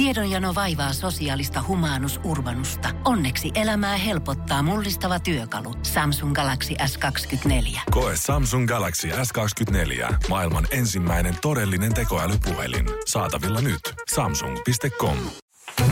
Tiedonjano vaivaa sosiaalista humanus urbanusta. Onneksi elämää helpottaa mullistava työkalu. Samsung Galaxy S24. Koe Samsung Galaxy S24. Maailman ensimmäinen todellinen tekoälypuhelin. Saatavilla nyt. Samsung.com.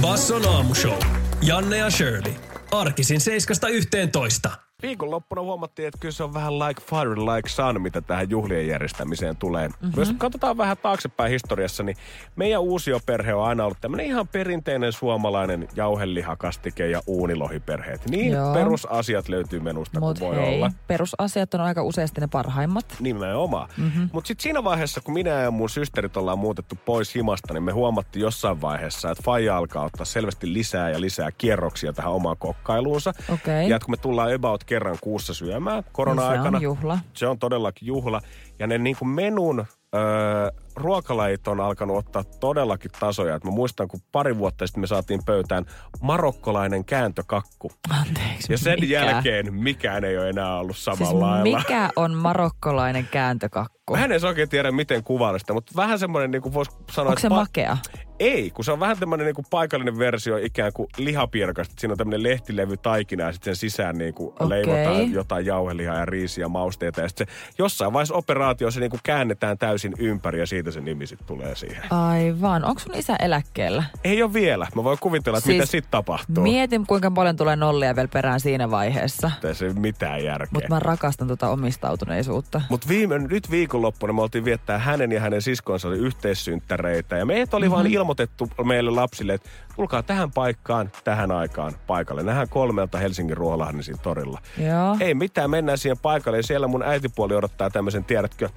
Basson aamushow. Janne ja Shirley. Arkisin 7.11. Viikonloppuna huomattiin, että kyllä se on vähän like father, like son, mitä tähän juhlien järjestämiseen tulee. Mm-hmm. Jos katsotaan vähän taaksepäin historiassa, niin meidän uusioperhe on aina ollut tämmöinen ihan perinteinen suomalainen jauhelihakastike ja uunilohiperheet. Niin Joo. perusasiat löytyy menusta Mut kuin voi hei, olla. perusasiat on aika useasti ne parhaimmat. Nimenomaan. Mhm. Mm-hmm. Mutta sitten siinä vaiheessa, kun minä ja mun systerit ollaan muutettu pois himasta, niin me huomattiin jossain vaiheessa, että faija alkaa ottaa selvästi lisää ja lisää kierroksia tähän omaan kokkailuunsa. Okei. Ja että kun me tullaan about kerran kuussa syömään se korona-aikana. on juhla. Se on todellakin juhla. Ja ne niin kuin menun öö, ruokalajit on alkanut ottaa todellakin tasoja. Et mä muistan, kun pari vuotta sitten me saatiin pöytään marokkolainen kääntökakku. Anteeksi, Ja sen mikä? jälkeen mikään ei ole enää ollut samalla Siis lailla. mikä on marokkolainen kääntökakku? Mä en edes oikein tiedä, miten kuvailla sitä, mutta vähän semmoinen, niin kuin voisi sanoa... Onko se että pa- makea? Ei, kun se on vähän tämmöinen niin kuin paikallinen versio ikään kuin lihapierkasta. Siinä on tämmöinen lehtilevy taikina ja sitten sen sisään niin kuin Okei. leivotaan jotain jauhelihaa ja riisiä ja mausteita. Ja sitten se jossain vaiheessa operaatio se niin kuin käännetään täysin ympäri ja siitä se nimi sitten tulee siihen. Aivan. Onko sun isä eläkkeellä? Ei ole vielä. Mä voin kuvitella, että Siis mitä sitten tapahtuu. Mietin, kuinka paljon tulee nollia vielä perään siinä vaiheessa. Ei se ole mitään järkeä. Mutta mä rakastan tuota omistautuneisuutta. Mutta viime, nyt viikonloppuna me oltiin viettää hänen ja hänen siskonsa yhteissynttäreitä. Ja meitä oli mm-hmm. vaan ilmoitettu meille lapsille, että tulkaa tähän paikkaan, tähän aikaan paikalle. Nähdään kolmelta Helsingin Ruoholahden torilla. Joo. Ei mitään, mennään siihen paikalle. Ja siellä mun äitipuoli odottaa tämmöisen, tiedätkö,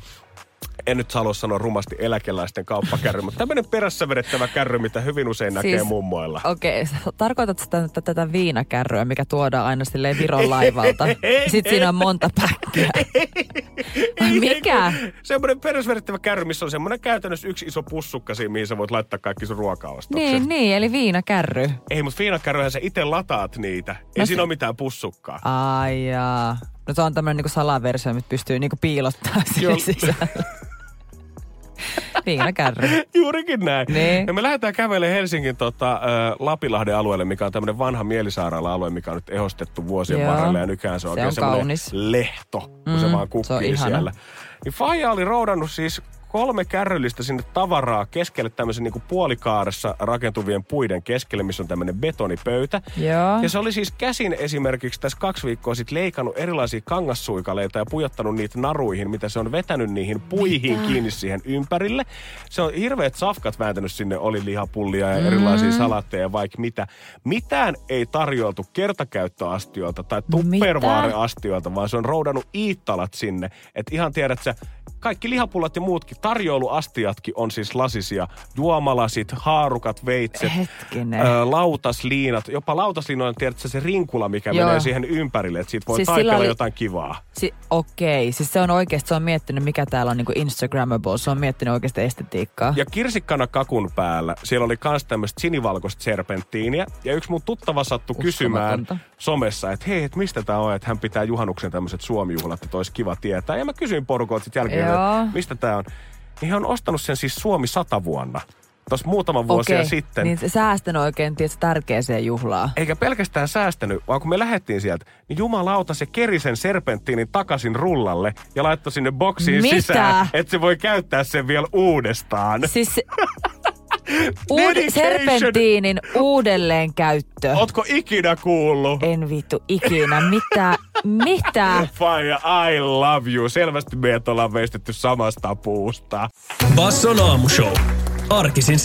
en nyt halua sanoa rumasti eläkeläisten kauppakärry, mutta tämmöinen perässä vedettävä kärry, mitä hyvin usein näkee Siis- mummoilla. Okei, sä tarkoitatko sitä, että tätä viinakärryä, mikä tuodaan aina silleen Viron laivalta? Sitten siinä on monta päkkiä. Ai mikä? Semmoinen peräsvedettävä kärry, missä on semmoinen käytännössä yksi iso pussukka siinä, mihin sä voit laittaa kaikki sun ruokaostokset. Niin, niin, eli viinakärry. Ei, mutta viinakärryhän sä itse lataat niitä. Ei No siinä se- ole mitään pussukkaa. Ai jaa. No se on tämmöinen niinku salaversio, mitä pystyy niinku piilottaa Joo. siihen sisällä. Viinakärry. Juurikin näin. Niin. Ja me lähdetään kävelemään Helsingin tota, äh, Lapilahden alueelle, mikä on tämmöinen vanha mielisairaala-alue, mikä on nyt ehostettu vuosien Joo. varrella. Ja nykyään se on Se oikein on semmoinen lehto, kun Mm, se vaan se kukkii ihana. siellä. Niin Faija oli roudannut siis kolme kärryllistä sinne tavaraa keskelle tämmöisen niin puolikaaressa rakentuvien puiden keskelle, missä on tämmöinen betonipöytä. Joo. Ja se oli siis käsin esimerkiksi tässä kaksi viikkoa sitten leikannut erilaisia kangassuikaleita ja pujottanut niitä naruihin, mitä se on vetänyt niihin puihin Mitä? kiinni siihen ympärille. Se on hirveät safkat vääntänyt sinne, oli lihapullia ja erilaisia salaatteja ja vaikka mitä. Mitään ei tarjoltu kertakäyttöastioilta tai tupperware-astioilta, vaan se on roudannut iittalat sinne. Että ihan tiedät sä, kaikki lihapullat ja muutkin tarjoiluastiatkin on siis lasisia. Juomalasit, haarukat, veitset, Hetkinen. ö, lautasliinat. Jopa lautasliinoilla tiedätkö se rinkula, mikä Joo. menee siihen ympärille, että siitä voi Siis taiteella oli- jotain kivaa. Si- Okei, siis se on oikeasti, se on miettinyt, mikä täällä on niinku Instagrammable. Se on miettinyt oikeasti estetiikkaa. Ja kirsikkana kakun päällä siellä oli kans tämmöistä sinivalkoista serpenttiiniä. Ja yksi mun tuttava sattui kysymään somessa, että hei, että mistä tää on, että hän pitää juhannuksen tämmöiset suomijuhlat, että olisi kiva tietää. Ja mä kysyin porukolta sitten jälkeen, että mistä tää on. Niin he on ostanut sen siis Suomi sata vuonna. Tuossa muutama vuosia Okei, sitten. Niin säästänyt oikein, tietysti, tärkeäseen juhlaan. Eikä pelkästään säästänyt, vaan kun me lähdettiin sieltä, niin jumalauta se keri sen serpenttiinin takaisin rullalle ja laittoi sinne boksiin Mitä? sisään, että se voi käyttää sen vielä uudestaan. Siis Uud- serpentiinin uudelleenkäyttö. Ootko ikinä kuullut? En vittu ikinä. Mitä? Mitä? Faija, I love you. Selvästi meidät ollaan veistetty samasta puusta. Basson aamushow. Arkisin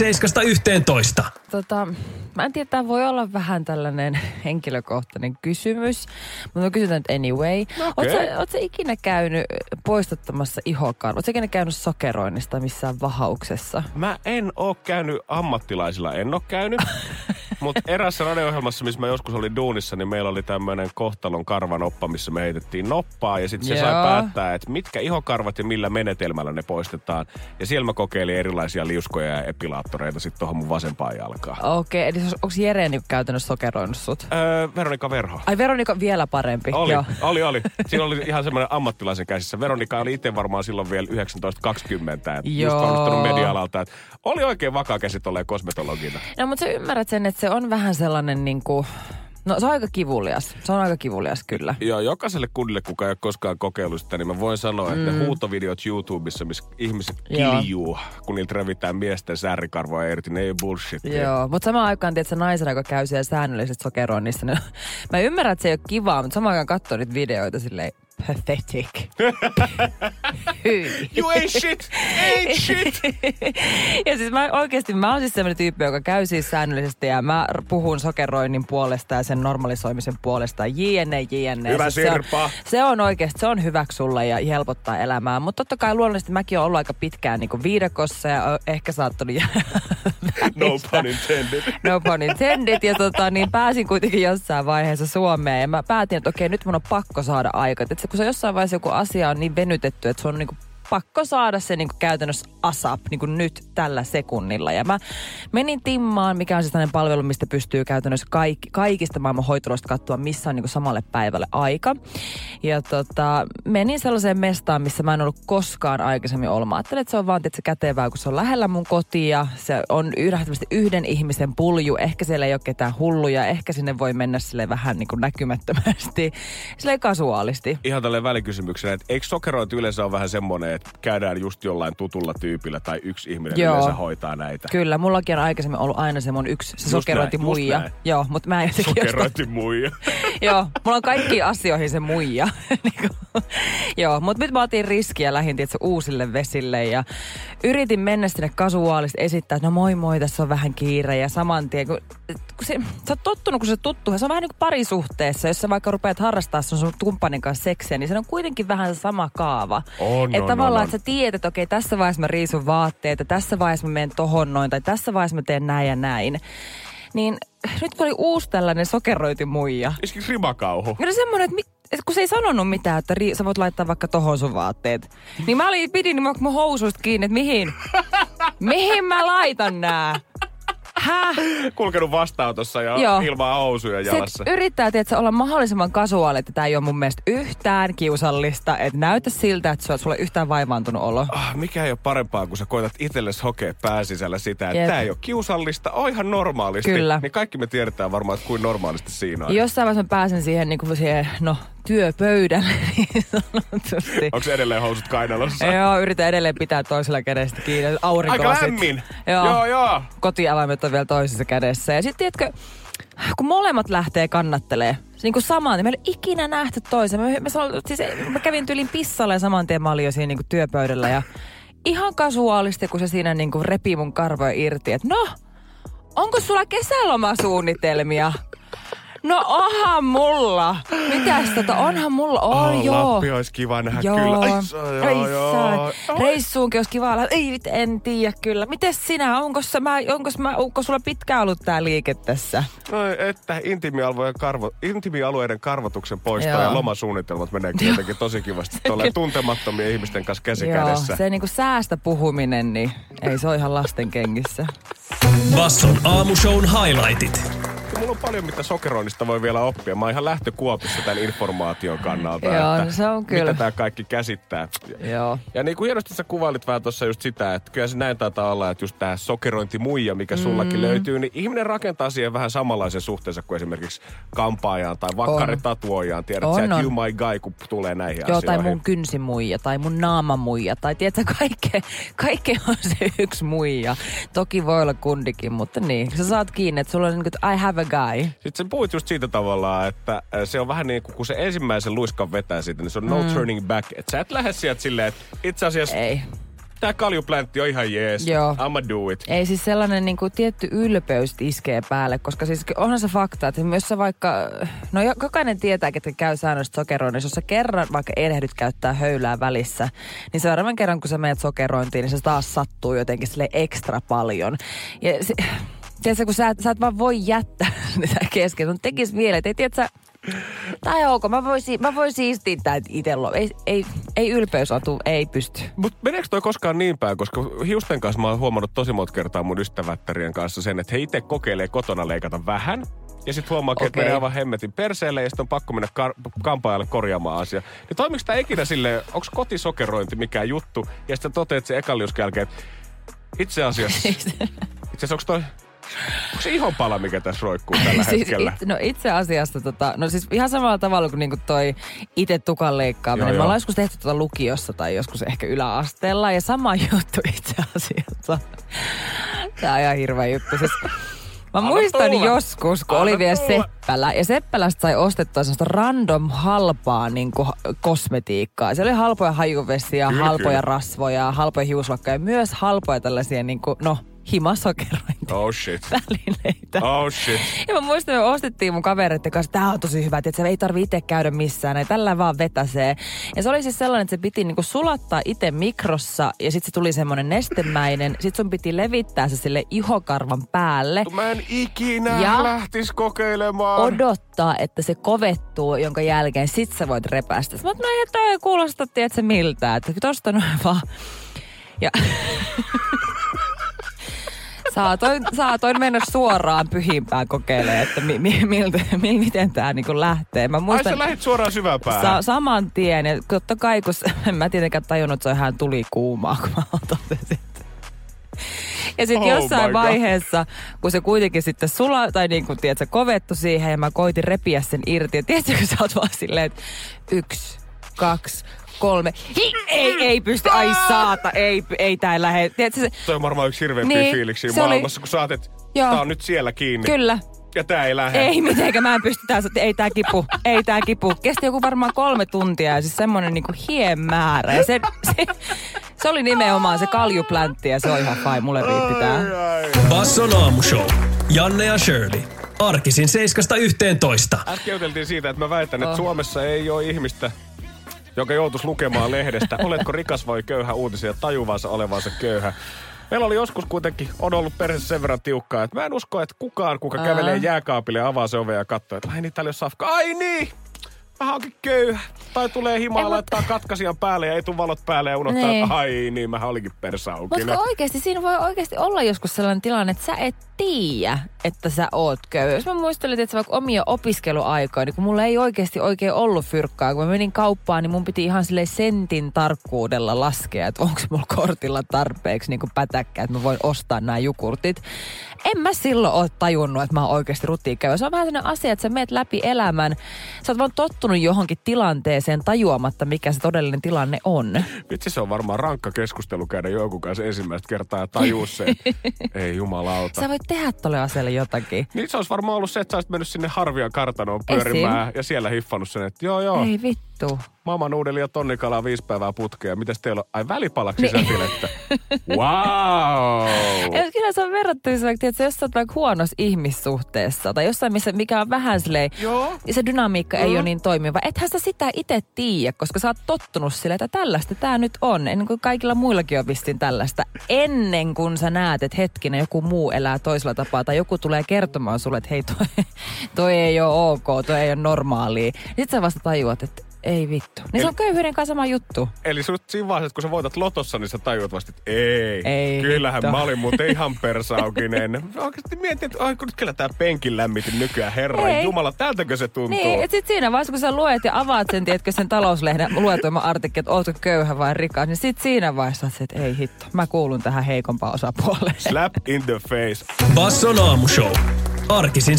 7.11. Tota, mä en tiedä, tämä voi olla vähän tällainen henkilökohtainen kysymys, mutta mä kysytän nyt anyway. No sä, oot sä ikinä käynyt poistattamassa ihokarvoja? Oletko ikinä käynyt sokeroinnista missään vahauksessa? Mä en oo käynyt ammattilaisilla, en oo käynyt. Mutta erässä radio-ohjelmassa, missä mä joskus olin duunissa, niin meillä oli tämmöinen kohtalon karvanoppa, missä me heitettiin noppaa. Ja sitten se sai päättää, että mitkä ihokarvat ja millä menetelmällä ne poistetaan. Ja siellä mä kokeilin erilaisia liuskoja ja epilaattoreita sitten tuohon mun vasempaan jalkaan. Okei, eli onko Jere niinku käytännössä sokeroinut sut? Öö, Veronika Verho. Ai Veronika vielä parempi. Oli, Joo. oli, oli. Siinä oli ihan semmoinen ammattilaisen käsissä. Veronika oli itse varmaan silloin vielä 1920, että just valmistunut media-alalta. Että oli oikein vakaa käsi tolleen kosmetologina. No, mutta sä ymmärrät sen, että se on vähän sellainen niinku... No se on aika kivulias. Se on aika kivulias kyllä. Joo, jokaiselle kundille, kuka ei ole koskaan kokeillut sitä, niin mä voin sanoa, että ne huutovideot YouTubessa, missä ihmiset Mm. Joo. kiljuu, kun niiltä revitään miesten säärikarvoja irti, ne ei ole bullshit. Joo, mutta samaan aikaan, tiedätkö, naisena, joka käy siellä säännöllisesti sokeroinnissa, niin mä ymmärrän, että se ei ole kivaa, mutta samaan aikaan katsoo niitä videoita silleen, pathetic. You ain't shit! Ain't shit! ja siis mä oikeasti, mä oon siis sellainen tyyppi, joka käy siis säännöllisesti ja mä puhun sokeroinnin puolesta ja sen normalisoimisen puolesta. JNE, JNE. Hyvä Siis se on, Sirpa. se on oikeasti, se on hyväksi sulle ja helpottaa elämää. Mutta totta kai luonnollisesti mäkin olen ollut aika pitkään niin viidakossa ja ehkä saattanut jäädä No pun intended. No pun intended. Ja tota, niin pääsin kuitenkin jossain vaiheessa Suomeen. Ja mä päätin, että okei, nyt mun on pakko saada aika. Et se, kun se jossain vaiheessa joku asia on niin venytetty, että se on niinku pakko saada se niinku käytännössä ASAP niinku nyt tällä sekunnilla. Ja mä menin Timmaan, mikä on siis tällainen palvelu, mistä pystyy käytännössä kaikki, kaikista maailman hoitoloista katsoa, missä on niinku samalle päivälle aika. Ja tota, menin sellaiseen mestaan, missä mä en ollut koskaan aikaisemmin ollut. Mä ajattelin, että se on vaan tietysti kätevää, kun se on lähellä mun kotia. Se on yhdättävästi yhden ihmisen pulju. Ehkä siellä ei ole ketään hulluja. Ehkä sinne voi mennä sille vähän niin kuin näkymättömästi. Sille kasuaalisti. Ihan tälleen välikysymyksenä, että eikö sokerointi yleensä ole vähän semmoinen, että käydään just jollain tutulla tyypillä tai yksi ihminen Joo. yleensä hoitaa näitä? Kyllä, mullakin on aikaisemmin ollut aina se mun yksi, se sokerointi muija. näin. Joo, mutta mä en jotenkin Sokerointi muija. Joo, mulla on kaikkiin asioihin se muija. Niinku, Joo, mutta nyt mä otin riskiä lähin tietysti uusille vesille ja yritin mennä sinne kasuaalisesti esittää, että no moi moi, tässä on vähän kiire ja saman tien, kun, kun se, sä oot tottunut, kun se tuttu, se on vähän niin kuin parisuhteessa, jos sä vaikka rupeat harrastaa sun, sun kumppanin kanssa seksiä, niin se on kuitenkin vähän sama kaava. On, että on, tavallaan, että sä tiedät, että okei, tässä vaiheessa mä riisun vaatteita, tässä vaiheessa mä menen tohon noin, tai tässä vaiheessa mä teen näin ja näin. Niin nyt kun oli uusi tällainen sokerointimuija, Iskis rimakauhu. ja no semmoinen, että, mit, että kun se ei sanonut mitään, että ri, sä voit laittaa vaikka tohon sun vaatteet. Niin mä olin, pidin mun, mun housuista kiinni, että mihin? mihin mä laitan nää? Häh? Kulkenut vastaanotossa ja Joo. ilman housuja jalassa. Sitten yrittää tietysti, olla mahdollisimman kasuaali, että tämä ei ole mun mielestä yhtään kiusallista. Että näytä siltä, että sulla- ei yhtään vaivaantunut olo. Ah, mikä ei ole parempaa, kun sä koetat itsellesi hokea pääsisällä sitä, että tämä ei ole kiusallista, on ihan normaalisti. Kyllä. Niin kaikki me tiedetään varmaan, että kuin normaalisti siinä on. Jossain vaiheessa mä pääsen siihen, niin kuin siihen no, työpöydälle niin sanotusti. Onko edelleen housut kainalossa? Joo, yritän edelleen pitää toisella kädestä kiinni. Aurinko Aika lämmin. Joo. joo. joo. kotiavaimet on vielä toisessa kädessä. Ja sitten tiedätkö, kun molemmat lähtee kannattelee, niin kuin samaan, niin me ei ikinä nähty toisen. Mä, mä, sanon, siis mä kävin tyylin pissalla ja saman tien mä olin jo siinä niin kuin työpöydällä ja ihan kasuaalisti, kun se siinä niin kuin repi mun karvoja irti, että no, onko sulla kesälomasuunnitelmia? No onhan mulla. Mitäs tota, onhan mulla, on Oh, joo. Lappi olisi kiva nähdä Joo. kyllä. Ai, sa- joo, Ai joo. saa. Reissuunkin olisi kiva olla. Ei, en tiedä kyllä. Mites sinä? Onko, mä, onko, mä, onko sulla pitkään ollut tää liike tässä? No, että intimialueiden, karvo, intimialueiden karvotuksen poisto Joo. ja lomasuunnitelmat menee jotenkin tosi kivasti tuolle tuntemattomien ihmisten kanssa käsi Joo, kädessä. se niinku säästä puhuminen, niin ei se ole ihan lasten kengissä. Basson aamushown highlightit. Mulla on paljon, mitä sokeroinnista voi vielä oppia. Mä oon ihan lähtökuopissa tämän informaation kannalta. Joo, että no se on kyllä. Mitä tämä kaikki käsittää. Joo. Ja niin kuin hienosti sä kuvailit vähän tuossa just sitä, että kyllä se näin taitaa olla, että just tämä sokerointimuija, mikä sullakin Mm. löytyy, niin ihminen rakentaa siihen vähän samanlaisen suhteensa kuin esimerkiksi kampaajaan tai vakkaritatuojaan. Tiedät On, sä, että you my guy, kun tulee näihin Joo, asioihin. tai mun kynsimuija, tai mun naamamuija, tai tiedätkö, kaikke, kaikke on se yksi muija. Toki voi olla kundikin, mutta niin. Sä saat kiinni, että sulla on niin kuin, I have a guy. Sitten sä puhuit just siitä tavallaan, että äh, se on vähän niin kuin kun se ensimmäisen luiskan vetää siitä, niin se on no turning back. Että sä et lähde sieltä silleen, että itse asiassa Ei. tää kaljuplantti on ihan jees. Joo. I'ma do it. Ei siis sellainen niin kuin, tietty ylpeys iskee päälle, koska siis onhan se fakta, että myös sä vaikka, no jo- jokainen tietää, että käy säännöllisesti sokeroinnissa, jos sä kerran vaikka erehdyt käyttää höylää välissä, niin seuraavan kerran kun sä menet sokerointiin, niin se taas sattuu jotenkin sille ekstra paljon. Ja se, tiedätkö, kun sä, sä et vaan voi jättää sitä kesken. Mun tekis mieleen, että ei tiedätkö, tai ok, mä voisin, mä voisin siistiä tää itse. Ei, ei, ei ylpeysatu, ei pysty. Mutta meneekö toi koskaan niin päin, koska hiusten kanssa mä oon huomannut tosi monta kertaa mun ystävättärien kanssa sen, että he itse kokeilee kotona leikata vähän. Ja sitten huomaa, okay. että menee aivan hemmetin perseelle ja sitten on pakko mennä kar- kampaajalle korjaamaan asia. Niin toimiko tämä ikinä silleen, onko kotisokerointi mikään juttu? Ja sitten toteat sen ekan jälkeen, että itse asiassa, itse asiassa onko toi, onko se ihonpala, mikä tässä roikkuu tällä siis hetkellä? it, no itse asiassa, tota, no siis ihan samalla tavalla kuin niinku toi itse tukan leikkaaminen. Joo, Me joo. ollaan joskus tehty tuota lukiossa tai joskus ehkä yläasteella ja sama juttu itse asiassa. Tää on ihan hirveä juttu. Siis, Mä Anna muistan tulla. joskus, kun Anna oli vielä tulla. Seppälä. Ja Seppälästä sai ostettua sellaista random halpaa niin kuin, kosmetiikkaa. Siellä oli halpoja hajuvesiä, Kyllä, halpoja kyllä. rasvoja, halpoja hiuslakkoja ja myös halpoja tällaisia niin kuin, no, himasokerointia Oh shit. välineitä. Oh shit. Ja mä muistan, me ostettiin mun kavereiden kanssa, tää on tosi hyvä, että se ei tarvi itse käydä missään, näin tällä vaan vetäsee. Ja se oli siis sellainen, että se piti niinku sulattaa itse mikrossa ja sitten se tuli semmoinen nestemäinen. Sitten sun piti levittää se sille ihokarvan päälle. Mä en ikinä Ja- lähtis kokeilemaan. Odottaa, että se kovettuu, jonka jälkeen sit sä voit repästä. Oon, no ei toi ei kuulosta, tiedätkö miltä, että tosta noin vaan. Ja saatoin, saatoin mennä suoraan pyhimpään kokeilemaan, että mi, mi, miltä, mi, miten tämä niinku lähtee. Mä Ai muistan, sä lähit suoraan syvään päähän. sa, saman tien, ja totta kai, kun en mä tietenkään tajunnut, että se on ihan tuli kuumaa, kun mä totesin. Ja sitten Oh jossain vaiheessa, kun se kuitenkin sitten sula, tai niin kuin, tiedät, se kovettu siihen, ja mä koitin repiä sen irti. Ja tiedätkö, kun sä oot vaan silleen, että yksi, kaksi, kolme. Hi, ei, ei pysty, ai saata, ei, ei tää lähde. Tiedätkö, se, Toi on varmaan yksi hirveämpiä Niin, fiiliksiä se oli- maailmassa, kun sä oot, että Joo. tää on nyt siellä kiinni. kyllä, Ja tää ei lähde. Ei mitenkään, mä en pysty tää, ei tää kipu, ei tää kipu. Kesti joku varmaan kolme tuntia ja siis semmonen niinku hien määrä. Ja se, se, se oli nimenomaan se kaljupläntti ja se on ihan fine, mulle riitti tää. Basson aamushow. Janne ja Shirley. Arkisin 7.11. Äsken juteltiin siitä, että mä väitän, että Suomessa ei ole ihmistä, joka joutuisi lukemaan lehdestä, oletko rikas vai köyhä uutisia tajuvansa olevansa köyhä. Meillä oli joskus kuitenkin, on ollut perheessä sen verran tiukkaa, että mä en usko, että kukaan, kuka kävelee jääkaapille avaa se ove ja katsoo, että ai niin, täällä ole safka. Ai niin! Mä onkin köyhä. Tai tulee himaa, Ei, mut- laittaa katkasijan päälle ja ei tuu valot päälle ja unohtaa, Niin. että ai niin, mä olikin persaukina. Mutta oikeasti siinä voi oikeasti olla joskus sellainen tilanne, että sä et tiedä, että sä oot köyhä. Jos mä muistelin, että vaikka omia opiskeluaikoja, niin kun mulla ei oikeasti oikein ollut fyrkkaa. Kun mä menin kauppaan, niin mun piti ihan sille sentin tarkkuudella laskea, että onko mulla kortilla tarpeeksi niin pätäkkää, että mä voin ostaa nämä jukurtit. En mä silloin ole tajunnut, että mä oon oikeasti rutiikkävä. Se on vähän sellainen asia, että sä meet läpi elämän. Sä oot vaan tottunut johonkin tilanteeseen tajuamatta, mikä se todellinen tilanne on. Vitsi, se on varmaan rankka keskustelu käydä jonkun kanssa ensimmäistä kertaa ja tajuu se, ei jumalauta. Sä voit tehdä tolle asialle jotakin. Niin se olisi varmaan ollut se, että sä olisit mennyt sinne Harvian kartanoon pyörimään ja siellä hiffannut sen, että joo joo, Ei vittu. Mama nuudeli ja tonnikalaa viisi päivää putkea. Mitäs teillä on? Ai välipalaksi Niin. sätilettä. Wow! Ja kyllä se on verrattavissa, että jos sä oot vaikka huonossa ihmissuhteessa tai jossain, missä, mikä on vähän silleen, Joo. ja se dynamiikka ei ole niin toimiva. Ethän sä sitä itse tiedä, koska sä oot tottunut sille, että tällaista tämä nyt on. Ennen kuin kaikilla muillakin on vissin tällaista. Ennen kuin sä näet, että hetkinen joku muu elää toisella tapaa tai joku tulee kertomaan sulle, että hei toi, toi ei ole ok, toi ei ole normaalia. Sitten sä vasta tajuat, että ei vittu. Niin se on köyhyyden kanssa sama juttu. Eli sut siinä vaiheessa, kun sä voitat lotossa, niin sä tajuat vasta, että ei. Ei Kyllähän hitto. mä olin muuten ihan persaukinen. Oikeasti mietin, että ai kun nyt kyllä tää penkin lämmitin nykyään. Herra Ei. Jumala, tältäkö se tuntuu? Niin, et sit siinä vaiheessa, kun sä luet ja avaat sen, tiedätkö, sen talouslehden luetuima artikkeli, että ootko köyhä vai rikas, niin sit siinä vaiheessa, että ei hitto, mä kuulun tähän heikompaan osapuoleen. Slap in the face. Basson aamushow. Arkisin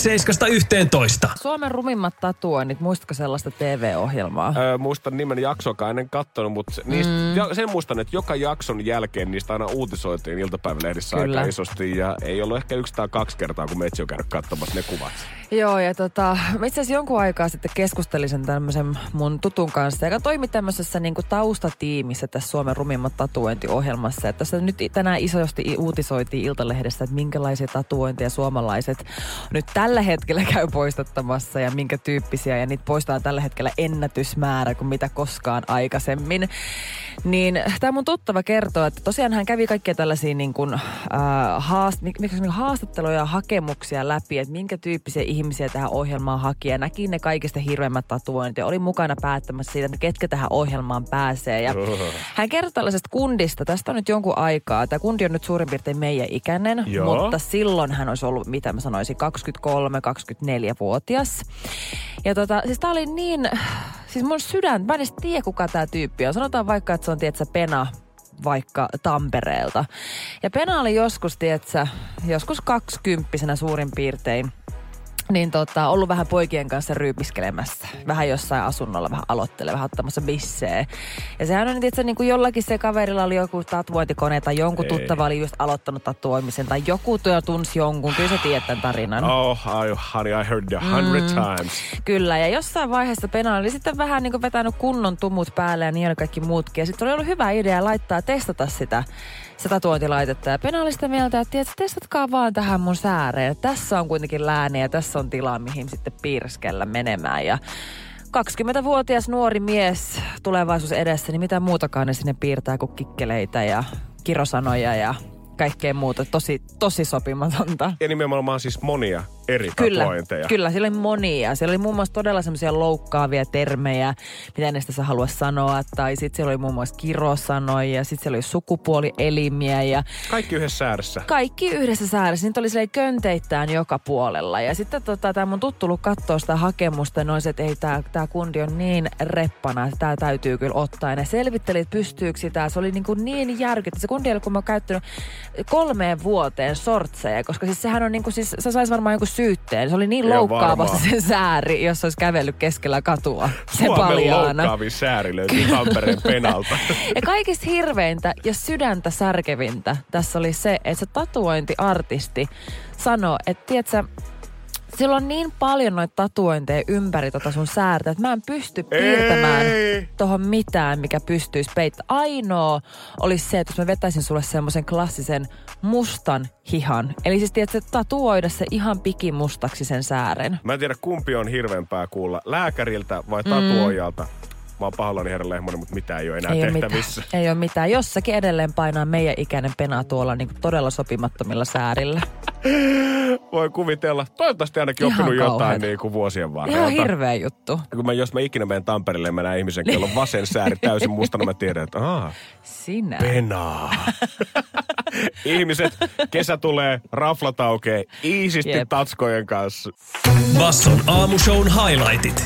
7.11. Suomen rumimmat tatuoinnit, muistatko sellaista TV-ohjelmaa? Öö, muistan nimen jaksoakaan ennen kattonut, mutta se- niistä, mm. ja, sen muistan, että joka jakson jälkeen niistä aina uutisoitiin iltapäivälehdissä Kyllä. aika isosti. Ja ei ollut ehkä yksi tai kaksi kertaa, kun Metsi on käynyt katsomassa ne kuvat. Joo, ja tota, itse asiassa jonkun aikaa sitten keskustelin sen tämmöisen mun tutun kanssa, joka toimi tämmöisessä niinku taustatiimissä tässä Suomen rumimmat tatuointiohjelmassa. Että tässä nyt tänään isosti uutisoitiin Iltalehdessä, että minkälaisia tatuointeja suomalaiset nyt tällä hetkellä käy poistattamassa ja minkä tyyppisiä. Ja niitä poistaa tällä hetkellä ennätysmäärä kuin mitä koskaan aikaisemmin. Niin tämä mun tuttava kertoo, että tosiaan hän kävi kaikkia tällaisia niin kuin, äh, haast, miksi, niin haastatteluja ja hakemuksia läpi, että minkä tyyppisiä ihmisiä tähän ohjelmaan haki. Ja näki ne kaikista hirveimmät tatuoinnit ja oli mukana päättämässä siitä, että ketkä tähän ohjelmaan pääsee. Ja hän kertoo tällaisesta kundista, tästä on nyt jonkun aikaa. Tämä kundi on nyt suurin piirtein meidän ikäinen, Joo. mutta silloin hän olisi ollut, mitä mä sanoisin, 23-24-vuotias. Ja tota, siis tää oli niin, siis mun sydän, mä en edes tiedä kuka tää tyyppi on. Sanotaan vaikka, että se on, tietsä, Pena vaikka Tampereelta. Ja Pena oli joskus, tietsä, joskus kaksikymppisenä suurin piirtein niin tota, ollut vähän poikien kanssa ryypiskelemässä. Vähän jossain asunnolla, vähän aloittelee, vähän ottamassa bissee. Ja sehän on, että niin kuin jollakin se kaverilla oli joku tatuointikone tai jonkun Ei. tuttava oli just aloittanut tatuoimisen tai joku työ tunsi jonkun. Kyllä sä tiedät tämän tarinan. Oh, I, honey, I heard it a hundred Mm. times. Kyllä, ja jossain vaiheessa Pena oli sitten vähän niin kuin vetänyt kunnon tumut päälle ja niin oli kaikki muutkin. Ja sitten oli ollut hyvä idea laittaa testata sitä, sitä tatuointilaitetta. Ja Pena oli sitä mieltä, että tiedät, testatkaa vaan tähän mun sääreen. Tässä on kuitenkin lääni ja tässä on tila, mihin sitten piirskellä menemään. Ja 20-vuotias nuori mies tulevaisuus edessä, niin mitä muutakaan ne sinne piirtää kuin kikkeleitä ja kirosanoja ja kaikkea muuta. Tosi, tosi sopimatonta. Ja nimenomaan siis monia eri Kyllä, tatuointeja. kyllä, siellä oli monia. Siellä oli muun muassa todella semmoisia loukkaavia termejä, mitä ne sitä halua sanoa. Tai sitten siellä oli muun muassa kirosanoja, sitten siellä oli sukupuolielimiä ja Kaikki yhdessä ääressä. kaikki yhdessä säädössä. Niitä oli silleen könteittäin joka puolella. Ja sitten tota, tämä mun tuttulu katsoo sitä hakemusta noin, että ei tämä tää kundi on niin reppana, että tämä täytyy kyllä ottaa. Ja ne selvitteli, että pystyykö sitä. Se oli niin, kuin niin järkyttä. Se kundi oli, kun mä oon käyttänyt kolmeen vuoteen sortseja, koska siis sehän on niin kuin, siis se saisi varmaan joku syytteen. Se oli niin varmaan. se sääri, jos olisi kävellyt keskellä katua. Se Suomen paljaana. loukkaavin sääri löytyy Tampereen penalta. Ja kaikista hirveintä ja sydäntä särkevintä tässä oli se, että se tatuointiartisti sanoi, että tiedätkö, sillä on niin paljon noita tatuointeja ympäri tota sun säärtä, että mä en pysty piirtämään Ei. tuohon mitään, mikä pystyisi peittämään. Ainoa olisi se, että jos mä vetäisin sulle semmoisen klassisen mustan hihan. Eli siis tiedätkö, tatuoida se ihan pikimustaksi sen säären. Mä en tiedä kumpi on hirveämpää kuulla, lääkäriltä vai tatuoijalta. Mä oon pahoillani herra Lehmonen, mutta mitä ei ole enää Ei ole, mitään, tehtävissä. ei ole mitään. Jossakin edelleen painaa meidän ikäinen pena tuolla niin kuin todella sopimattomilla säärillä. Voi kuvitella. Toivottavasti ainakin Ihan oppinut jotain kauheeta. niin kuin vuosien varrella. Ihan hirveä juttu. Kun mä, jos mä ikinä menen Tampereelle mä näen ihmisen, jolla on vasen sääri täysin mustana, mä tiedän, että aah, Sinä. penaa. Ihmiset, kesä tulee, raflat aukee, iisisti Jep. tatskojen kanssa. Basson aamushown highlightit.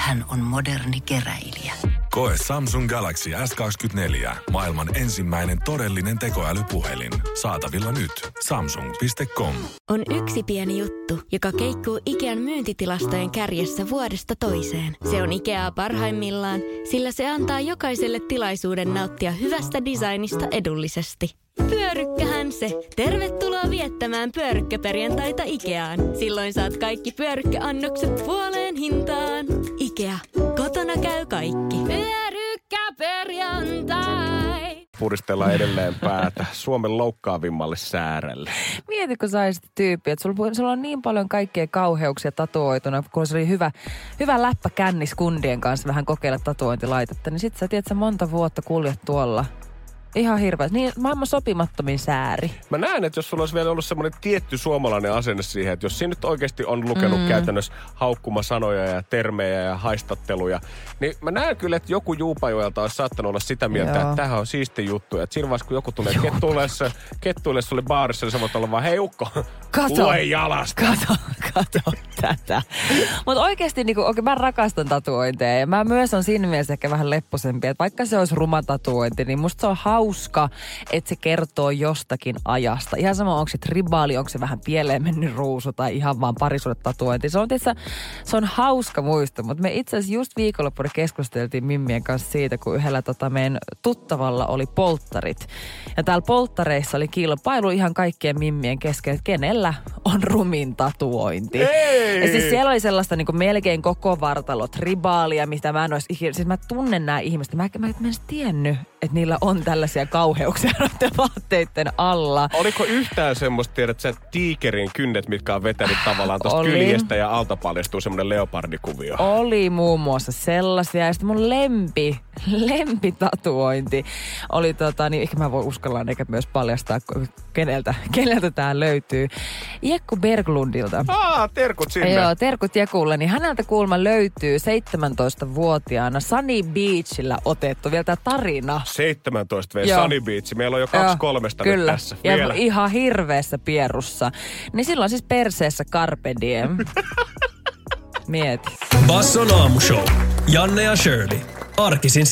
Hän on moderni keräilijä. Koe Samsung Galaxy S24. Maailman ensimmäinen todellinen tekoälypuhelin. Saatavilla nyt. Samsung.com. On yksi pieni juttu, joka keikkuu Ikean myyntitilastojen kärjessä vuodesta toiseen. Se on Ikeaa parhaimmillaan, sillä se antaa jokaiselle tilaisuuden nauttia hyvästä designista edullisesti. Pyörykkähän se! Tervetuloa viettämään pyörykkäperjantaita Ikeaan. Silloin saat kaikki pyörykkäannokset puoleen hintaan. Ikea. Kotona käy kaikki. Pyörykkäperjantai! Puristellaan edelleen päätä Suomen loukkaavimmalle säärelle. Mieti, kun saisit tyyppi, että sulla, sulla on niin paljon kaikkea kauheuksia tatuoituna, kun se oli hyvä, hyvä läppä kännis kundien kanssa vähän kokeilla tatuointilaitetta, niin sit sä tiedät, sä monta vuotta kuljet tuolla. Ihan hirveä. Niin maailman sopimattomin sääri. Mä näen, että jos sulla olisi vielä ollut semmoinen tietty suomalainen asenne siihen, että jos siinä nyt oikeasti on lukenut mm. käytännössä haukkumasanoja ja termejä ja haistatteluja, niin mä näen kyllä, että joku juupajoelta olisi saattanut olla sitä mieltä, Joo. että tämähän on siisti juttu. Että siinä vaiheessa, kun joku tulee kettuille, kettuille oli baarissa, niin sä voit olla vaan, hei Ukko, Kato. lue jalasta. Kato, kato tätä. Mutta oikeasti niinku, okay, mä rakastan tatuointeja ja mä myös on siinä mielessä ehkä vähän lepposempi, että vaikka se olisi ruma tatuointi, niin musta se on hauska, että se kertoo jostakin ajasta. Ihan sama, onko se tribaali, onko se vähän pieleen mennyt ruusu tai ihan vaan parisuudet tatuointi. Se on, tietysti, se on hauska muisto, mutta me itse asiassa just viikonloppuna keskusteltiin Mimmien kanssa siitä, kun yhdellä tota meidän tuttavalla oli polttarit. Ja täällä polttareissa oli kilpailu ihan kaikkien Mimmien kesken, että kenellä on rumin tatuointi. Ei! Ja siis siellä oli sellaista niin melkein koko vartalo tribaalia, mitä mä en olisi ikinä, siis mä tunnen nämä ihmiset. Mä, mä, mä en edes tiennyt, että niillä on tällaisia kauheuksia noiden vaatteiden alla. Oliko yhtään semmoista, tiedät sä, tiikerin kynnet, mitkä on vetänyt tavallaan tuosta kyljestä ja alta paljastuu semmoinen leopardikuvio? Oli muun muassa sellaisia. Ja sitten mun lempi, lempitatuointi oli tota, niin ehkä mä voin uskalla eikä myös paljastaa, keneltä, keneltä tää löytyy. Jekku Berglundilta. Aa, terkut sinne. Joo, terkut Jekulle, niin häneltä kuulma löytyy 17-vuotiaana Sunny Beachillä otettu vielä tämä tarina. 17 V. Sunny Beach. Meillä on jo kaksi Joo, kolmesta Kyllä. nyt tässä. Ja Vielä. ihan hirveässä pierussa. Niin silloin siis perseessä Carpe Diem. Mieti. Basson aamushow. Janne ja Shirley. Arkisin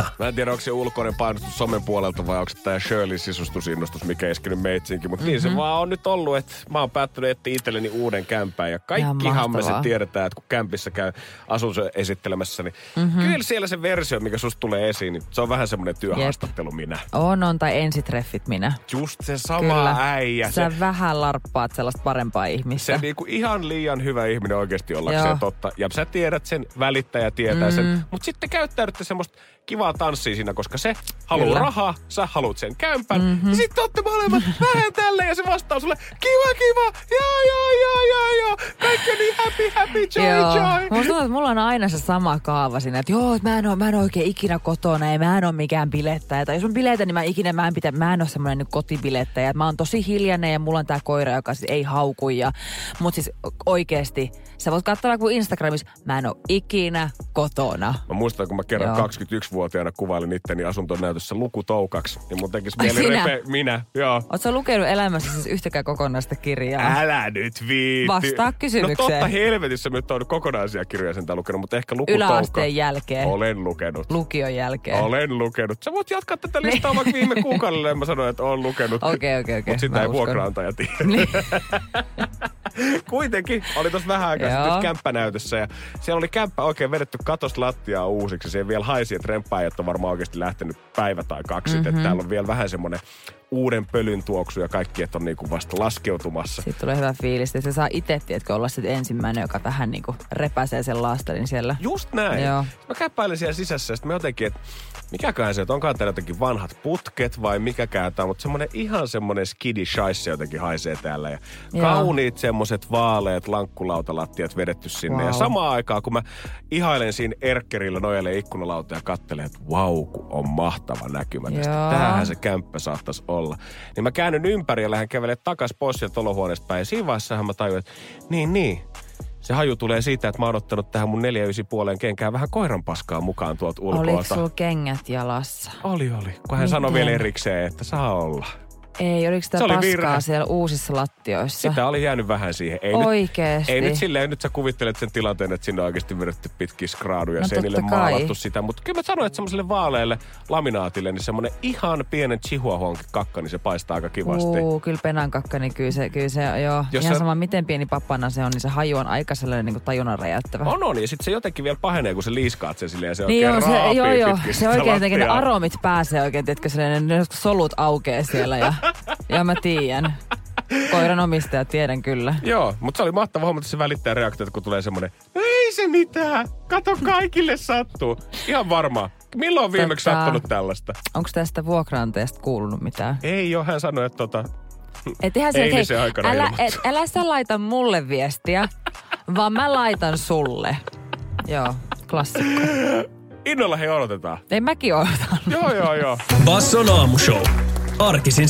7.11. Mä en tiedä, onko se ulkoinen painostus somen puolelta vai onko tämä Shirley sisustusinnostus, mikä iskenyt meitsinkin. Mutta mm-hmm. niin se vaan on nyt ollut, että mä oon päättänyt etsiä itselleni uuden kämpään. Ja kaikkihan me se tiedetään, että kun kämpissä käy asunsa esittelemässä, niin mm-hmm. kyllä siellä se versio, mikä susta tulee esiin, niin se on vähän semmoinen työhaastattelu minä. On, on, tai ensitreffit minä. Just se sama Kyllä. äijä. Sä Se, vähän larppaat sellaista parempaa ihmistä. se niinku ihan liian hyvä ihminen oikeasti ollakseen Joo. totta. Ja sä tiedät sen, välittäjä tietää mm. sen. Mutta sitten käyttäydytte semmoista kivaa tanssia siinä, koska se haluaa rahaa, sä haluat sen kämpän. Mm-hmm. Ja sitten olette molemmat vähän tälle ja se vastaa sulle, kiva, kiva, joo, joo, joo, joo, joo. Kaikki on niin happy, happy, joy, Joo. joy. Musta tuntuu, että mulla on aina se sama kaava siinä, että joo, mä en ole, mä en ole oikein ikinä kotona ja mä en ole mikään bilettäjä. Tai jos on bileitä, niin mä ikinä mä en, pitä, mä en ole semmoinen nyt kotibilettäjä. Mä oon tosi hiljainen ja mulla on tää koira, joka siis ei hauku. Ja, mut siis oikeesti, sä voit katsoa mun Instagramissa, mä en ole ikinä kotona. Mä muistan, kun mä kerran Joo. 21-vuotiaana kuvailin itteni asuntonäytössä lukutoukaksi, niin mun tekisi mieli sinä? repe... Minä, joo. Sä lukenut elämässä siis yhtäkään kokonaista kirjaa? Älä nyt viitti. Vastaa kysymykseen. No totta helvetissä nyt on kokonaisia kirjoja sen lukenut, mutta ehkä lukutoukka. Yläasteen jälkeen, Olen lukenut. lukion jälkeen. Olen lukenut. Sä voit jatkaa tätä listaa vaikka viime kuukaudelle, mä sanoin, että olen lukenut. Okei, okei, okei. Mutta sitä Mä ei uskon. vuokraantaja tiedä. Niin. Kuitenkin oli tuossa vähän aikaa sitten kämppänäytössä ja siellä oli kämppä oikein vedetty katos lattiaa uusiksi. Se vielä haisi, että remppaajat on varmaan oikeasti lähtenyt päivä tai kaksi. Mm-hmm. Että täällä on vielä vähän semmoinen uuden pölyn tuoksu ja kaikki, että on niinku vasta laskeutumassa. Sitten tulee hyvä fiilis, että se saa itse, tiedätkö, olla sitten ensimmäinen, joka vähän niin kuin repäsee sen laastarin siellä. Just näin. Joo. Mä käppäilin siellä sisässä sitten mä jotenkin, että mikäköhän se, että onkaan täällä jotenkin vanhat putket vai mikäkään tämä, mutta semmonen ihan semmonen skidi shaisse jotenkin haisee täällä. Ja Joo. kauniit semmoset vaaleet lankkulautalattiat vedetty sinne. Wow. Ja samaan aikaan, kun mä ihailen siinä erkkerillä nojailen ikkunalauta ja katselen, että vau, kun on mahtava näkymä tästä. Joo. Tämähän se kämppä saattaisi olla. Niin mä käännyn ympäri ja lähden kävelemään takas pois sieltä olohuoneesta päin. Ja siinä vaiheessa mä tajuin, että niin, niin. Se haju tulee siitä, että mä oon ottanut tähän mun 4 puoleen kenkään vähän koiran paskaa mukaan tuolta Oliko ulkoilta. sulla kengät jalassa? Oli, oli. Kun hän sanoi Miten? vielä erikseen, että saa olla. Ei, oliko sitä Se oli paskaa virhe. siellä uusissa lattioissa? Sitä oli jäänyt vähän siihen. Ei Oikeesti? Nyt, ei nyt silleen, nyt sä kuvittelet sen tilanteen, että sinne on oikeasti vedetty pitkiä skraaduja No seinille maalattu sitä. Mutta kyllä mä sanoin, että semmoiselle vaaleelle laminaatille, niin semmoinen ihan pienen chihuahuan kakka, niin se paistaa aika kivasti. Uu, kyllä penan kakka, niin kyllä se, kyllä se joo. Jos Ihan sä- sama, miten pieni pappana se on, niin se haju on aika sellainen niin kuin tajunnan räjäyttävä. On, on. Ja sitten se jotenkin vielä pahenee, kun se liiskaat sen silleen ja se Niin oikein joo, se, joo, joo. Se oikein jotenkin ne aromit pääsee oikein, tiedätkö, sellainen, ne solut aukeaa siellä ja, ja mä tiedän. Koiran omistaja, tiedän kyllä. Joo, mutta se oli mahtava huomata se välittää reaktiot, kun tulee semmoinen, ei se mitään, kato kaikille sattuu. Ihan varma. Milloin on viimeksi Tota- sattunut tällaista? Onko tästä vuokraanteesta kuulunut mitään? Ei ole, hän sanoi, että tota, Et ihan se, hei, aikana älä, et, älä sä laita mulle viestiä, vaan mä laitan sulle. Joo, klassikko. innolla he odotetaan. Ei mäkin odotan. joo, joo, joo. Basson aamushow. Arkisin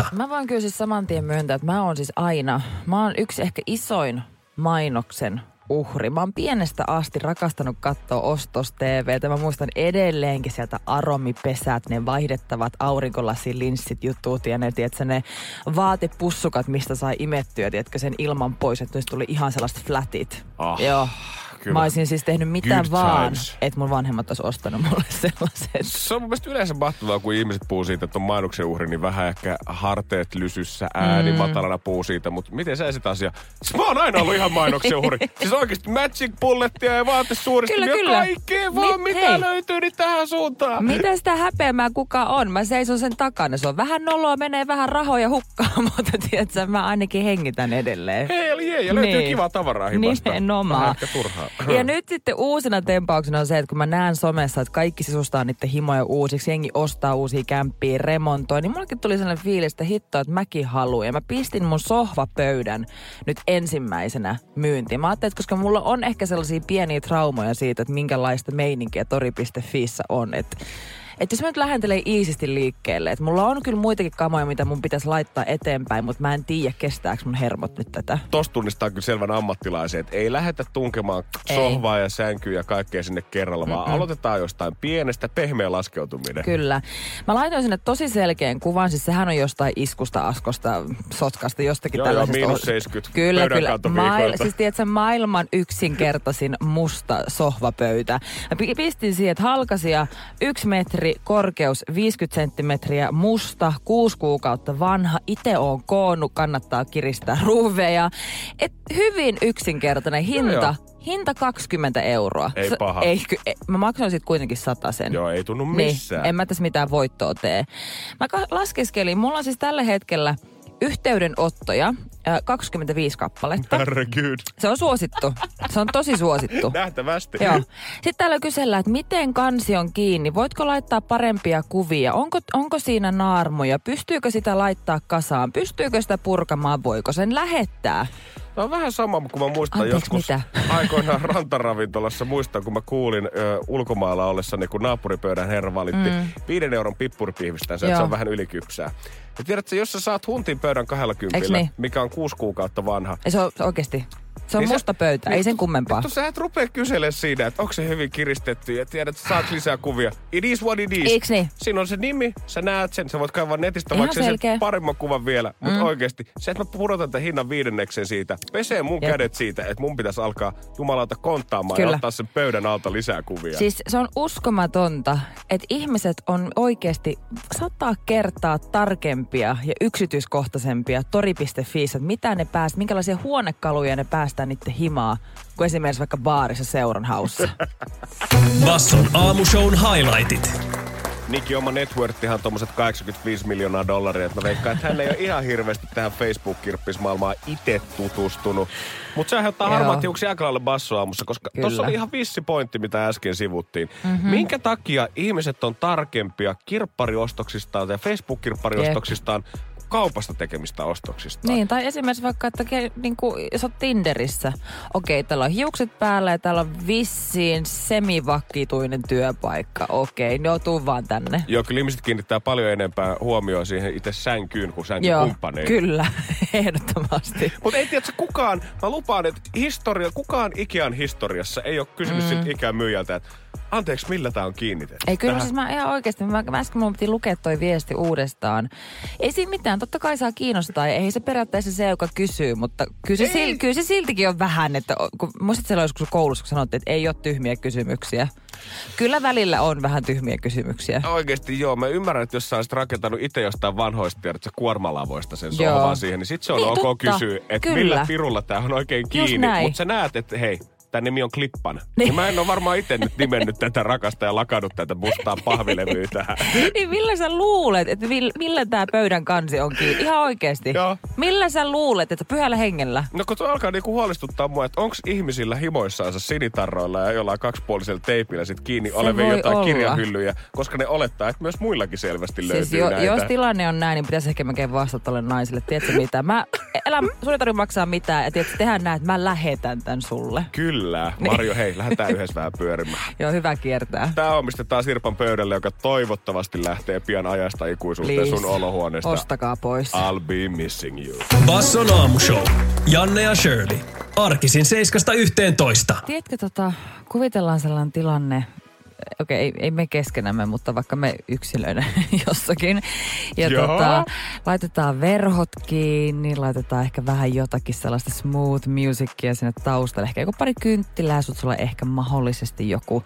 7.11. Mä voin kyllä siis saman tien myöntää, että mä oon siis aina, mä oon yksi ehkä isoin mainoksen uhri. Mä oon pienestä asti rakastanut katsoa Ostos TVtä. Mä muistan edelleenkin sieltä aromipesät, ne vaihdettavat aurinkolasilinssit jutut ja ne, tiedätkö, ne vaatepussukat, mistä sai imettyä, tiedätkö, sen ilman pois, että tuli ihan sellaiset flatit. Ah, Joo. Kyllä. Mä olisin siis tehnyt mitä Good vaan, times. että mun vanhemmat olisi ostanut mulle sellaiset. Se on mun mielestä yleensä mahtavaa, kun ihmiset puhuu siitä, että on mainoksen uhri, niin vähän ehkä harteet lysyssä, ääni mm. matalana puhuu siitä, mutta miten sä esit asia? Siis mä oon aina ollut ihan mainoksen uhri. siis oikeasti magic bullettia ja vaatesuuristimia, Kyllä, kyllä. kaikkea vaan Mit- mitä hei. löytyy, niin tähän suuntaan. Mitä sitä häpeämää kuka on? Mä seison sen takana. Se on vähän noloa, menee vähän rahoja hukkaan, mutta tiedätkö, mä ainakin hengitän edelleen. Hei, eli jee, ja löytyy Niin. kivaa tavaraa himasta. Nimenomaan. Vähän ehkä turhaa. Ja nyt sitten uusina tempauksena on se, että kun mä näen somessa, että kaikki sisustaa niiden himoja uusiksi, jengi ostaa uusia kämppiä, remontoi, niin mullekin tuli sellainen fiilis, että hitto, että mäkin haluan. Ja mä pistin mun sohvapöydän nyt ensimmäisenä myyntiin. Mä ajattelin, että koska mulla on ehkä sellaisia pieniä traumoja siitä, että minkälaista meininkiä tori.fiissä on, että että jos mä nyt lähentelee iisisti liikkeelle, että mulla on kyllä muitakin kamoja, mitä mun pitäisi laittaa eteenpäin, mutta mä en tiedä, kestääkö mun hermot nyt tätä. Tosta tunnistaa kyllä selvän ammattilaisen, että ei lähdetä tunkemaan Ei. sohvaa ja sänkyä ja kaikkea sinne kerralla, vaan aloitetaan jostain pienestä, pehmeä laskeutuminen. Kyllä. Mä laitoin sinne tosi selkeän kuvan, siis sehän on jostain iskusta, askosta, sotkasta, jostakin Joo, joo, tällaisesta. miinus 70 Kyllä, kyllä. pöydänkantoviikoilta. siis tiedätkö, maailman yksinkertaisin musta sohvapöytä. Mä pi- pistin siihen, että halkasia yksi metri, korkeus 50 senttimetriä, musta, kuusi kuukautta vanha. Itse on koonnut, kannattaa kiristää ruuveja. Et hyvin yksinkertainen hinta. joo. Hinta 20 euroa. Ei paha. Ei, ky- ei, mä maksoin sitten kuitenkin sen. Joo, ei tunnu missään. Niin, en mä tässä mitään voittoa tee. Mä laskeskelin, mulla on siis tällä hetkellä yhteydenottoja, äh, 25 kappaletta. Se on suosittu. Se on tosi suosittu. Nähtävästi. Joo. Sitten täällä kysellään, että miten kansi on kiinni. Voitko laittaa parempia kuvia? Onko, onko siinä naarmuja? Pystyykö sitä laittaa kasaan? Pystyykö sitä purkamaan? Voiko sen lähettää? Tämä on vähän sama kuin mä muistan Anteeksi, joskus mitä? aikoinaan rantaravintolassa. Muistan, kun mä kuulin ö, ulkomailla ollessani, kun naapuripöydän herra valitti mm. viiden euron pippuripihvistä, se, että se on vähän ylikypsää. Ja tiedätkö, jos sä saat huntin pöydän kahdella kympillä, niin? mikä on kuusi kuukautta vanha, Ei, Se on se oikeasti. Se on Niin sä- musta pöytä, ei sen kummempaa. Vittu, sä et rupea kyselemään siinä, että onko se hyvin kiristetty ja tiedät, että saat lisää kuvia. It is what it is. Eiks niin? Siinä on se nimi, sä näet sen, sä voit kaivaa netistä Ihan vaikka sen selkeä. paremman kuvan vielä. Mutta mm. oikeasti, se, että mä pudotan tämän hinnan viidenneksen siitä, pesee mun Jep. kädet siitä, että mun pitäisi alkaa jumalauta konttaamaan Kyllä. ja ottaa sen pöydän alta lisää kuvia. Siis se on uskomatonta, että ihmiset on oikeasti sata kertaa tarkempia ja yksityiskohtaisempia tori.fi, että mitä ne pääst, minkälaisia huonekaluja ne päästään niiden himaa, kuin esimerkiksi vaikka baarissa seuran haussa. Basson aamushown highlightit. Niki oma networthihan tuommoiset 85 miljoonaa dollaria. että Mä veikkaan, että hän ei ole ihan hirveästi tähän Facebook-kirppismaailmaan itse tutustunut. Mutta se aiheuttaa harmaat hiuksia aika lailla bassoaamussa, koska Kyllä. tuossa oli ihan vissi pointti, mitä äsken sivuttiin. Mm-hmm. Minkä takia ihmiset on tarkempia kirppariostoksistaan ja Facebook-kirppariostoksistaan kaupasta tekemistä ostoksista? niin, tai esimerkiksi vaikka, että ke, niin kuin, jos oot Tinderissä, okei, täällä on hiukset päällä ja täällä on vissiin semivakituinen työpaikka, okei, no tuu vaan tänne. Joo, kyllä ihmiset kiinnittää paljon enempää huomioon siihen itse sänkyyn kuin sänkykumppaneihin. kyllä, ehdottomasti. Mutta ei tiedä, kukaan, mä lupaan, että historia, kukaan Ikean historiassa ei ole kysymys mm. siltä Ikean myyjältä, että anteeksi, millä tämä on kiinnitetty. Ei kyllä tähän? siis mä ihan oikeasti, mä, mä äsken mun piti lukea toi viesti uudestaan. Ei siinä mitään, totta kai saa kiinnostaa. Ei se periaatteessa se, joka kysyy, mutta kyllä se, sil, kyllä se siltikin on vähän, että kun, muistat siellä joskus koulussa, kun sanottiin, että ei ole tyhmiä kysymyksiä. Kyllä välillä on vähän tyhmiä kysymyksiä. Oikeasti joo, mä ymmärrän, että jos sä olisit rakentanut itse jostain vanhoista tiedätkö, kuormalavoista sen sohvan siihen, niin sit se on Niin, ok totta. kysyä, että Kyllä. millä pirulla tää on oikein Just kiinni. Mutta sä näet, että hei, tämä nimi on Klippan. Niin. Niin. Mä en ole varmaan itse nyt nimennyt tätä rakasta ja lakannut tätä mustaa pahvilevyä tähän. Niin millä sä luulet, että millä, millä tämä pöydän kansi on kiinni? Ihan oikeasti. Joo. Millä sä luulet, että pyhällä hengellä? No kun alkaa niinku huolestuttaa mua, että onko ihmisillä himoissaansa sinitarroilla ja jollain kaksipuolisella teipillä sit kiinni Se olevia jotain olla. kirjahyllyjä, koska ne olettaa, että myös muillakin selvästi löytyy Siis jo, näitä. jos tilanne on näin, niin pitäisi ehkä melkein vastata tolle naiselle. Tiedätkö mitä? Mä, älä, sun ei tarvitse maksaa mitään. Ja tiedätkö, tehdään näin, että mä lähetän tän sulle. Kyllä. Kyllä. Marjo, hei, lähdetään yhdessä vähän pyörimään. Joo, hyvä kiertää. Tämä omistetaan Sirpan pöydälle, joka toivottavasti lähtee pian ajasta ikuisuuteen Please. sun olohuoneesta. Ostakaa pois. I'll be missing you. Basson aamushow. Janne ja Shirley. Arkisin 7.11. Tiedätkö, tota, kuvitellaan sellainen tilanne, okei, ei, ei me keskenämme, mutta vaikka me yksilöinä jossakin. Ja Joo. tota, laitetaan verhot kiinni, laitetaan ehkä vähän jotakin sellaista smooth musicia sinne taustalle. Ehkä joku pari kynttilää, sut sulla ehkä mahdollisesti joku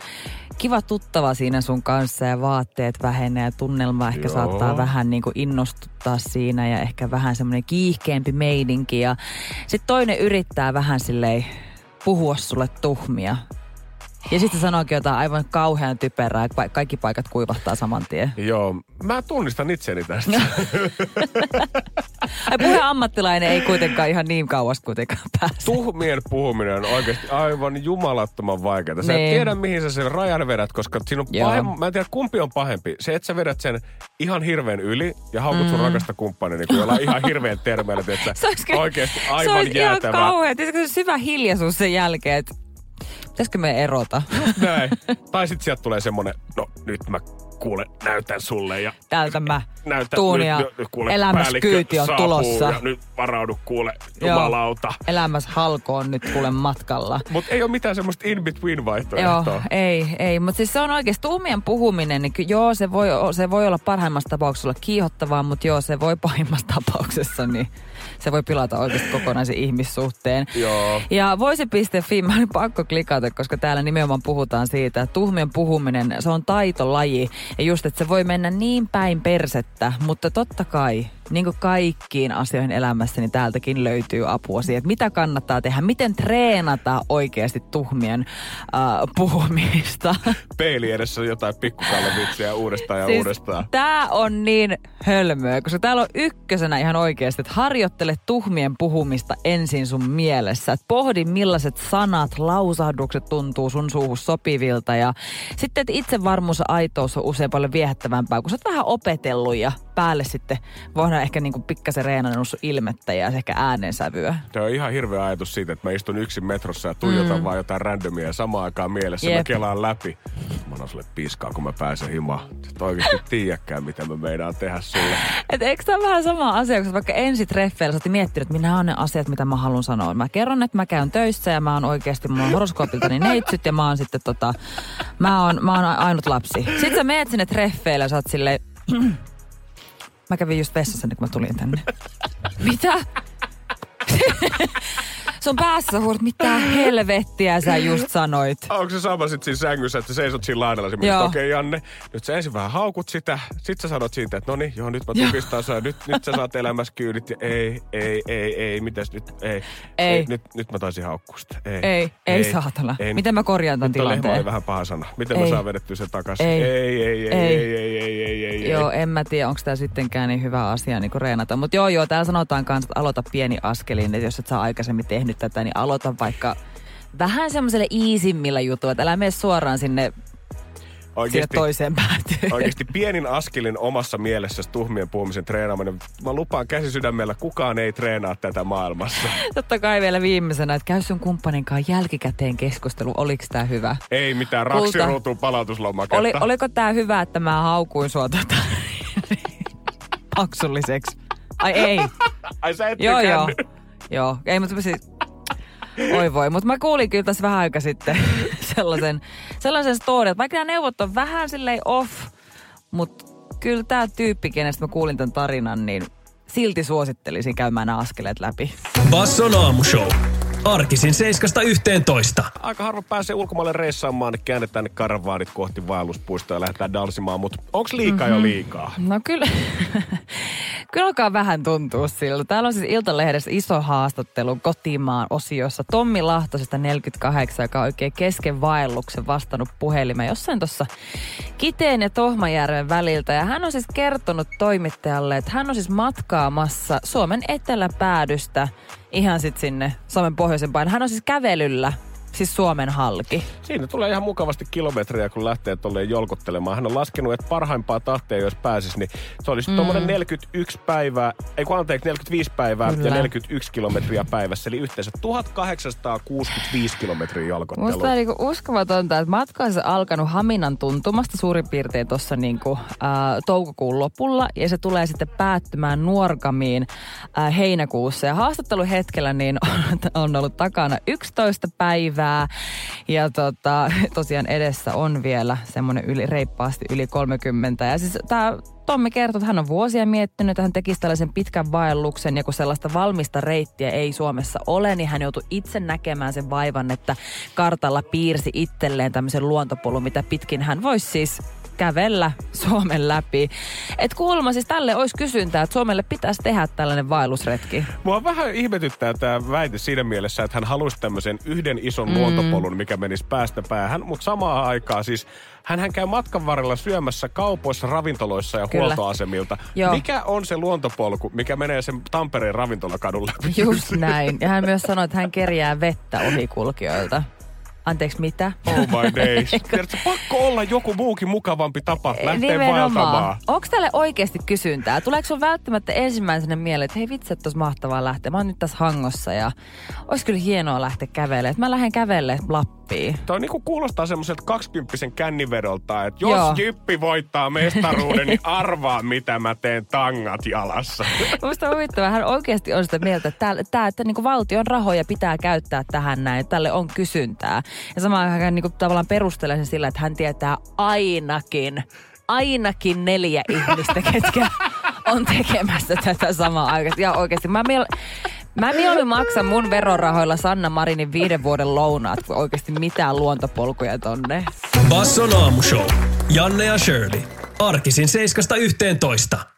kiva tuttava siinä sun kanssa ja vaatteet vähenee ja tunnelma ehkä Joo. saattaa vähän niin kuin innostuttaa siinä ja ehkä vähän semmoinen kiihkeämpi meidinki. Ja sitten toinen yrittää vähän silleen puhua sulle tuhmia. Ja sitten se sanookin jotain aivan kauhean typerää, että kaikki paikat kuivahtaa saman tien. Joo, mä tunnistan itseni tästä. Ai puheen ammattilainen ei kuitenkaan ihan niin kauas kuitenkaan pääse. Tuhmien puhuminen on oikeasti aivan jumalattoman vaikeaa. Sä et Niin. tiedä, mihin sä sen rajan vedät, koska siinä on pahem... Mä en tiedä, kumpi on pahempi. Se, että sä vedät sen ihan hirveän yli ja haukut Mm. sun rakasta kumppani niin kuin jollain ihan hirveän termeillä, että Se oikeasti se aivan olisi ihan jäätävä. kauhean. Tiedätkö se syvä hiljaisuus sen jälkeen, että pitäisikö me erota? Näin. Tai sitten sieltä tulee semmonen, no nyt mä kuule, näytän sulle ja Täältä mä näytän, tuun nyt, ja nyt, kuule, elämässä päällikkö kyyti on saapuu tulossa. Ja nyt varaudu kuule, Joo. jumalauta. Elämässä halko on nyt kuule matkalla. Mutta ei ole mitään semmoista in-between Joo, vaihtoehtoa. ei, ei. Mutta siis se on oikeasti tuhmien puhuminen, niin joo, se voi, se voi olla parhaimmassa tapauksessa kiihottavaa, mutta joo, se voi pahimmassa tapauksessa, niin se voi pilata oikeasti kokonaisen ihmissuhteen. Joo. Ja voisi.fi, mä olin pakko klikata, koska täällä nimenomaan puhutaan siitä, että tuhmien puhuminen, se on taitolaji. Ja just, että se voi mennä niin päin persettä, mutta totta kai, niin kuin kaikkiin asioihin elämässä, niin täältäkin löytyy apua siihen, että mitä kannattaa tehdä, miten treenata oikeasti tuhmien äh, puhumista. Peili edessä jotain pikkukallevitsiä uudestaan ja siis... uudestaan. Tää on niin hölmöä, koska täällä on ykkösenä ihan oikeasti, että harjoittele tuhmien puhumista ensin sun mielessä. Et pohdi millaiset sanat, lausahdukset tuntuu sun suuhun sopivilta ja sitten, että itsevarmuus ja aitous on usein paljon viehättävämpää, kun sä oot vähän opetellut ja päälle sitten voidaan ehkä niinku pikkasen reenannut sun ilmettä ja ehkä äänensävyä. Se on ihan hirveä ajatus siitä, että mä istun yksin metrossa ja tuijotan mm. vaan jotain randomia ja samaan aikaan mielessä Jep. mä kelaan läpi. Mä annan sulle piskaa, kun mä pääsen himaan. Et oikeasti tiedäkään, mitä mä meidaan tehdä sulle. Et eikö tämä vähän sama asia, kun vaikka ensi treffeillä sä oot miettinyt, että minä on ne asiat, mitä mä haluan sanoa. Mä kerron, että mä käyn töissä ja mä oon oikeasti, on horoskoopiltani neitsyt ja mä oon sitten tota, mä oon, mä oon ainut lapsi. Sitten sä meet sinne treffeille ja sä oot silleen, mä kävin just vessassa ennen kuin mä tulin tänne. Mitä? Sun päässä sä huudat, mitä helvettiä sä just sanoit. Onko se sama sit siinä sängyssä, että sä seisot siinä laidalla ja Joo. okei okay, Janne, nyt sä ensin vähän haukut sitä, sit sä sanot siitä, että no niin, joo nyt mä tukistan sua, nyt, nyt sä saat elämässä kyydit ja ei, ei, ei, ei, mitäs nyt, ei, Ei. nyt, nyt mä taisin haukkua sitä, ei, Ei, ei, saatana. Miten mä korjaan tämän tilanteen? vähän paha sana. Miten Ei. mä saan vedettyä sen takaisin? Ei. Ei, ei, ei, Ei. ei, ei, ei, ei, ei, ei. Joo, en mä tiedä, onko tämä sittenkään niin hyvä asia niin reenata. Mutta joo, joo, täällä sanotaan kanssa, että aloita pieni askelin. Että jos et sä aikaisemmin tehnyt tätä, niin aloita vaikka vähän semmoiselle easimmillä jutuilla. Että älä mene suoraan sinne, Oikeasti, toiseen päätyyn. oikeasti pienin askelin omassa mielessä tuhmien puhumisen treenaaminen. Mä lupaan käsi sydämellä, kukaan ei treenaa tätä maailmassa. Totta kai vielä viimeisenä, että käy sun kumppanin kanssa jälkikäteen keskustelu. Oliko tämä hyvä? Ei mitään raksiruutuun palautuslomaketta. Oli, oliko tämä hyvä, että mä haukuin sua tota, paksulliseksi? Ai ei. Ai sä et Joo, joo. Joo, ei, mutta siis... Oi voi, mutta mä kuulin kyllä tässä vähän aika sitten sellaisen, sellaisen story, että vaikka nämä neuvot on vähän silleen off, mutta kyllä tämä tyyppi, kenestä mä kuulin tämän tarinan, niin silti suosittelisin käymään nämä askeleet läpi. Basson aamushow. Arkisin 7.11. Aika harva pääsee ulkomaille reissaamaan, niin käännetään ne karavaanit kohti vaelluspuistoa ja lähdetään dalsimaan, mutta onks liikaa Mhm. jo liikaa? No kyllä, kyllä alkaa vähän tuntua siltä. Täällä on siis Iltalehdessä iso haastattelu kotimaan osiossa Tommi Lahtosesta 48, joka on oikein kesken vaelluksen vastannut puhelimeen jossain tuossa Kiteen ja Tohmajärven väliltä. Ja hän on siis kertonut toimittajalle, että hän on siis matkaamassa Suomen eteläpäädystä ihan sitten sinne Suomen pohjoisempaan. Hän on siis kävelyllä Siis Suomen halki. Siinä tulee ihan mukavasti kilometriä, kun lähtee tolleen jolkottelemaan. Hän on laskenut, että parhaimpaa tahtia, jos pääsisi, niin se olisi mm. tuommoinen 41 päivää, ei kun anteeksi, 45 päivää Kyllä. ja 41 kilometriä päivässä, eli yhteensä 1865 kilometriä jolkottelua. Musta on niinku uskomatonta, että matka on alkanut Haminan tuntumasta suurin piirtein tuossa niinku, äh, toukokuun lopulla, ja se tulee sitten päättymään Nuorgamiin äh, heinäkuussa. Ja haastatteluhetkellä niin on, on ollut takana 11 päivää, ja tota, tosiaan edessä on vielä semmoinen yli, reippaasti yli 30. Ja siis tämä Tommi kertoi, että hän on vuosia miettinyt, että hän tekisi tällaisen pitkän vaelluksen ja kun sellaista valmista reittiä ei Suomessa ole, niin hän joutui itse näkemään sen vaivan, että kartalla piirsi itselleen tämmöisen luontopolun, mitä pitkin hän voisi siis kävellä Suomen läpi. Et kuulemma siis tälle olisi kysyntää, että Suomelle pitäisi tehdä tällainen vaellusretki. Mua vähän ihmetyttää tämä väite siinä mielessä, että hän halusi tämmöisen yhden ison mm. luontopolun, mikä menisi päästä päähän, mutta samaan aikaan siis hän käy matkan varrella syömässä kaupoissa, ravintoloissa ja Kyllä. huoltoasemilta. Joo. Mikä on se luontopolku, mikä menee sen Tampereen ravintolakadulle? Just näin. Ja hän myös sanoi, että hän kerjää vettä ohikulkijoilta. Anteeksi, mitä? Oh my days. Tiedätkö, pakko olla joku muukin mukavampi tapa lähteä vaeltamaan. Onko tälle oikeasti kysyntää? Tuleeko sun välttämättä ensimmäisenä mieleen, että hei vitsi, että mahtavaa lähteä. Mä oon nyt tässä hangossa ja olisi kyllä hienoa lähteä kävelemään. Mä lähden kävelle Lappiin. Toi niinku kuulostaa semmoiselta kaksikymppisen kännivedolta, että jos Joo. Jyppi voittaa mestaruuden, niin arvaa mitä mä teen tangat jalassa. Musta huvittavaa. Hän oikeasti on sitä mieltä, että, tää, tää, että niinku valtion rahoja pitää käyttää tähän näin. Tälle on kysyntää. Ja samaan aikaan niin kuin, tavallaan perustelee sen sillä, että hän tietää ainakin, ainakin neljä ihmistä, ketkä on tekemässä tätä samaa aikaa. Ja oikeasti mä miel- Mä mieluummin maksan mun verorahoilla Sanna Marinin viiden vuoden lounaat, kun oikeasti mitään luontopolkuja tonne. Basson aamushow. Janne ja Shirley. Arkisin 7.11.